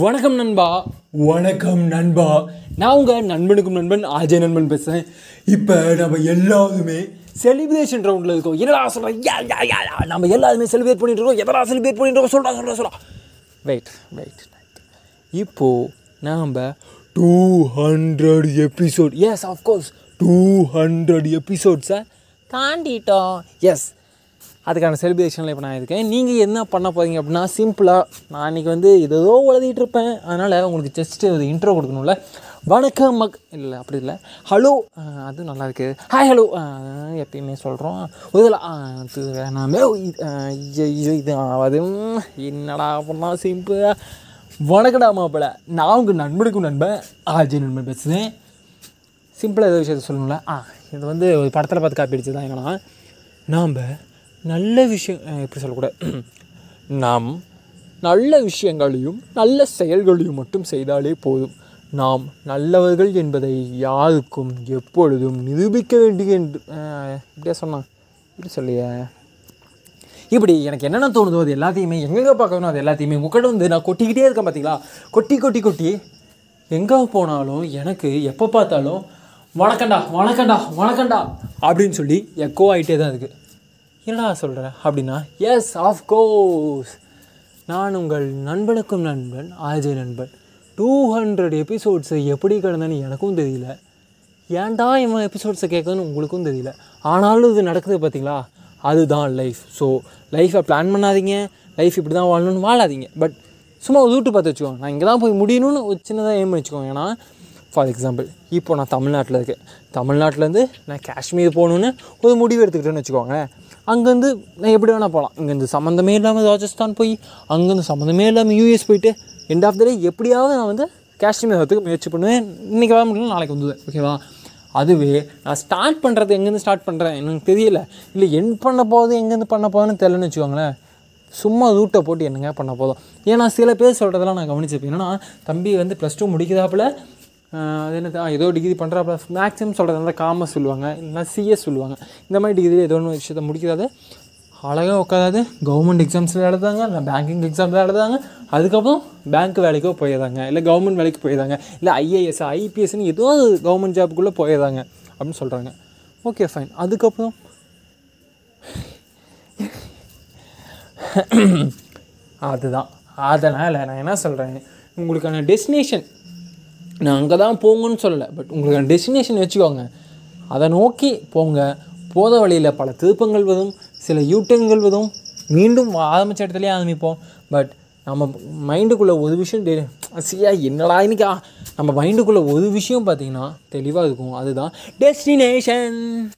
வணக்கம் நண்பா. வணக்கம் நண்பா. நான் உங்கள் நண்பனுக்கும் நண்பன் அஜய் நண்பன் பேசுகிறேன் இப்போ நம்ம எல்லாருமே செலிப்ரேஷன் ரவுண்டில் இருக்கோம். என்னடா யா நம்ம எல்லாருமே செலிப்ரேட் பண்ணிட்டு இருக்கோம். எதனா செலிப்ரேட் பண்ணிட்டு இருக்கோம்? சொல்கிறா சொல்கிறா சொல்கிறா வெயிட் வெயிட் இப்போது நாம் two hundred episode yes of course two hundred எபிசோட்ஸை தாண்டிட்டோம். எஸ் அதுக்கான செலிப்ரேஷனில் இப்போ நான் இருக்கேன். நீங்கள் என்ன பண்ண போகிறீங்க அப்படின்னா சிம்பிளாக நான் இன்றைக்கி வந்து ஏதோ எழுதிட்டு இருப்பேன். அதனால் உங்களுக்கு ஜஸ்ட்டு ஒரு இன்ட்ரோ கொடுக்கணும்ல. வணக்கம் மக் இல்லை அப்படி இல்லை. ஹலோ அது நல்லா இருக்குது ஹாய் ஹலோ எப்பயுமே சொல்கிறோம் இதில் அது வேணாமே. ஐயோ, இது அது என்னடா பண்ணால் சிம்பிளாக வணக்கடா மாப்பிள்ள நான் உங்கள் நண்பனுக்கும் நண்பன். ஆஜய் நண்பன் பேசுகிறேன் சிம்பிளாக ஏதோ விஷயத்த சொல்லணும்ல. ஆ இது வந்து ஒரு படத்தில் பார்த்து காப்பி அடிச்சு தான் என்னன்னா நாம் நல்ல விஷயம் எப்படி சொல்லக்கூடாது நாம் நல்ல விஷயங்களையும் நல்ல செயல்களையும் மட்டும் செய்தாலே போதும். நாம் நல்லவர்கள் என்பதை யாருக்கும் எப்பொழுதும் நிரூபிக்க வேண்டிய என்று இப்படியா சொன்னான்? இப்படி சொல்லிய? இப்படி எனக்கு என்னென்ன தோணுதோ அது எல்லாத்தையுமே எங்கெங்கே பார்க்கணும் அது எல்லாத்தையுமே உங்கள்கிட்ட வந்து நான் கொட்டிக்கிட்டே இருக்கேன் பார்த்தீங்களா கொட்டி கொட்டி கொட்டி. எங்கே போனாலும் எனக்கு எப்போ பார்த்தாலும் வணக்கண்டா வணக்கண்டா வணக்கண்டா அப்படின்னு சொல்லி எக்கோ ஆகிட்டே தான் இருக்குது என்னடா சொல்கிற அப்படின்னா எஸ் ஆஃப்கோர்ஸ் நான் உங்கள் நண்பனுக்கும் நண்பன் ஆஜய் நண்பன். டூ ஹண்ட்ரட் எபிசோட்ஸை எப்படி கிடந்தேன்னு எனக்கும் தெரியல. ஏன்டா இவன் எபிசோட்ஸை கேட்கணும்னு உங்களுக்கும் தெரியல. ஆனாலும் இது நடக்குது பார்த்தீங்களா அதுதான் லைஃப் ஸோ லைஃப்பை பிளான் பண்ணாதீங்க. லைஃப் இப்படி தான் வாழணும்னு வாழாதீங்க. பட் சும்மா ஒரு பார்த்து வச்சுக்கோங்க. நான் இங்கே தான் போய் முடியணும்னு ஒரு சின்னதாக ஏம் வச்சுக்கோங்க ஏன்னா ஃபார் எக்ஸாம்பிள் இப்போ நான் தமிழ்நாட்டில் இருக்கேன். தமிழ்நாட்டிலேருந்து நான் காஷ்மீர் போகணுன்னு ஒரு முடிவு எடுத்துக்கிட்டேன்னு வச்சுக்கோங்க அங்கேருந்து நான் எப்படி வேணால் போகலாம். இங்கேருந்து சம்மந்தமே இல்லாமல் ராஜஸ்தான் போய் அங்கேருந்து சம்மந்தமே இல்லாமல் யூஎஸ் போயிட்டு எண்ட் ஆஃப் த டே எப்படியாவது நான் வந்து காஷ்மீர் வரத்துக்கு முயற்சி பண்ணுவேன். இன்றைக்கி வர முடியல நாளைக்கு வந்துடுவேன் ஓகேவா அதுவே நான் ஸ்டார்ட் பண்ணுறது எங்கேருந்து ஸ்டார்ட் பண்ணுறேன் எனக்கு தெரியல. இல்லை என் பண்ண போகுது எங்கேருந்து பண்ண போகுதுன்னு தெரிலன்னு வச்சுக்கோங்களேன். சும்மா ரூட்டை போட்டு என்னங்க பண்ண போதும்? ஏன்னா சில பேர் சொல்கிறதெல்லாம் நான் கவனிச்சிருப்பேன். என்னன்னா தம்பி வந்து ப்ளஸ் டூ முடிக்கிறாப்புல அது என்னது? ஏதோ டிகிரி பண்ணுறாப்புல மேக்ஸிமம் சொல்கிறது வந்து காமர்ஸ் சொல்லுவாங்க. இல்லைன்னா சிஎஸ் சொல்லுவாங்க. இந்த மாதிரி டிகிரி ஏதோ ஒன்று விஷயத்தை முடிக்கிறாது. அழகாக உட்காராது கவர்மெண்ட் எக்ஸாம்ஸில் எழுதாங்க இல்லை பேங்கிங் எக்ஸாம்ஸில் எழுதாங்க அதுக்கப்புறம் பேங்க் வேலைக்கோ போயிடுறாங்க. இல்லை கவர்மெண்ட் வேலைக்கு போயிடுறாங்க. இல்லை ஐஏஎஸ் ஐபிஎஸ்னு ஏதோ கவர்மெண்ட் ஜாப்புக்குள்ளே போயிடுறாங்க. அப்படின்னு சொல்கிறாங்க ஓகே ஃபைன் அதுக்கப்புறம் அதுதான். அதனால் நான் என்ன சொல்கிறேன் உங்களுக்கான டெஸ்டினேஷன் நான் அங்கே தான் போங்கன்னு சொல்லலை. பட் உங்களுக்கு டெஸ்டினேஷன் வச்சுக்கோங்க. அதை நோக்கி போங்க. போத வழியில் பல திருப்பங்கள் வரும் சில யூட்டன்கள் வரும். மீண்டும் ஆரம்பித்த இடத்துலையே ஆரம்பிப்போம். பட் நம்ம மைண்டுக்குள்ளே ஒரு விஷயம் டெ சியா என்னடா இன்னைக்கா? நம்ம மைண்டுக்குள்ளே ஒரு விஷயம் பார்த்தீங்கன்னா தெளிவாக இருக்கும். அதுதான் டெஸ்டினேஷன்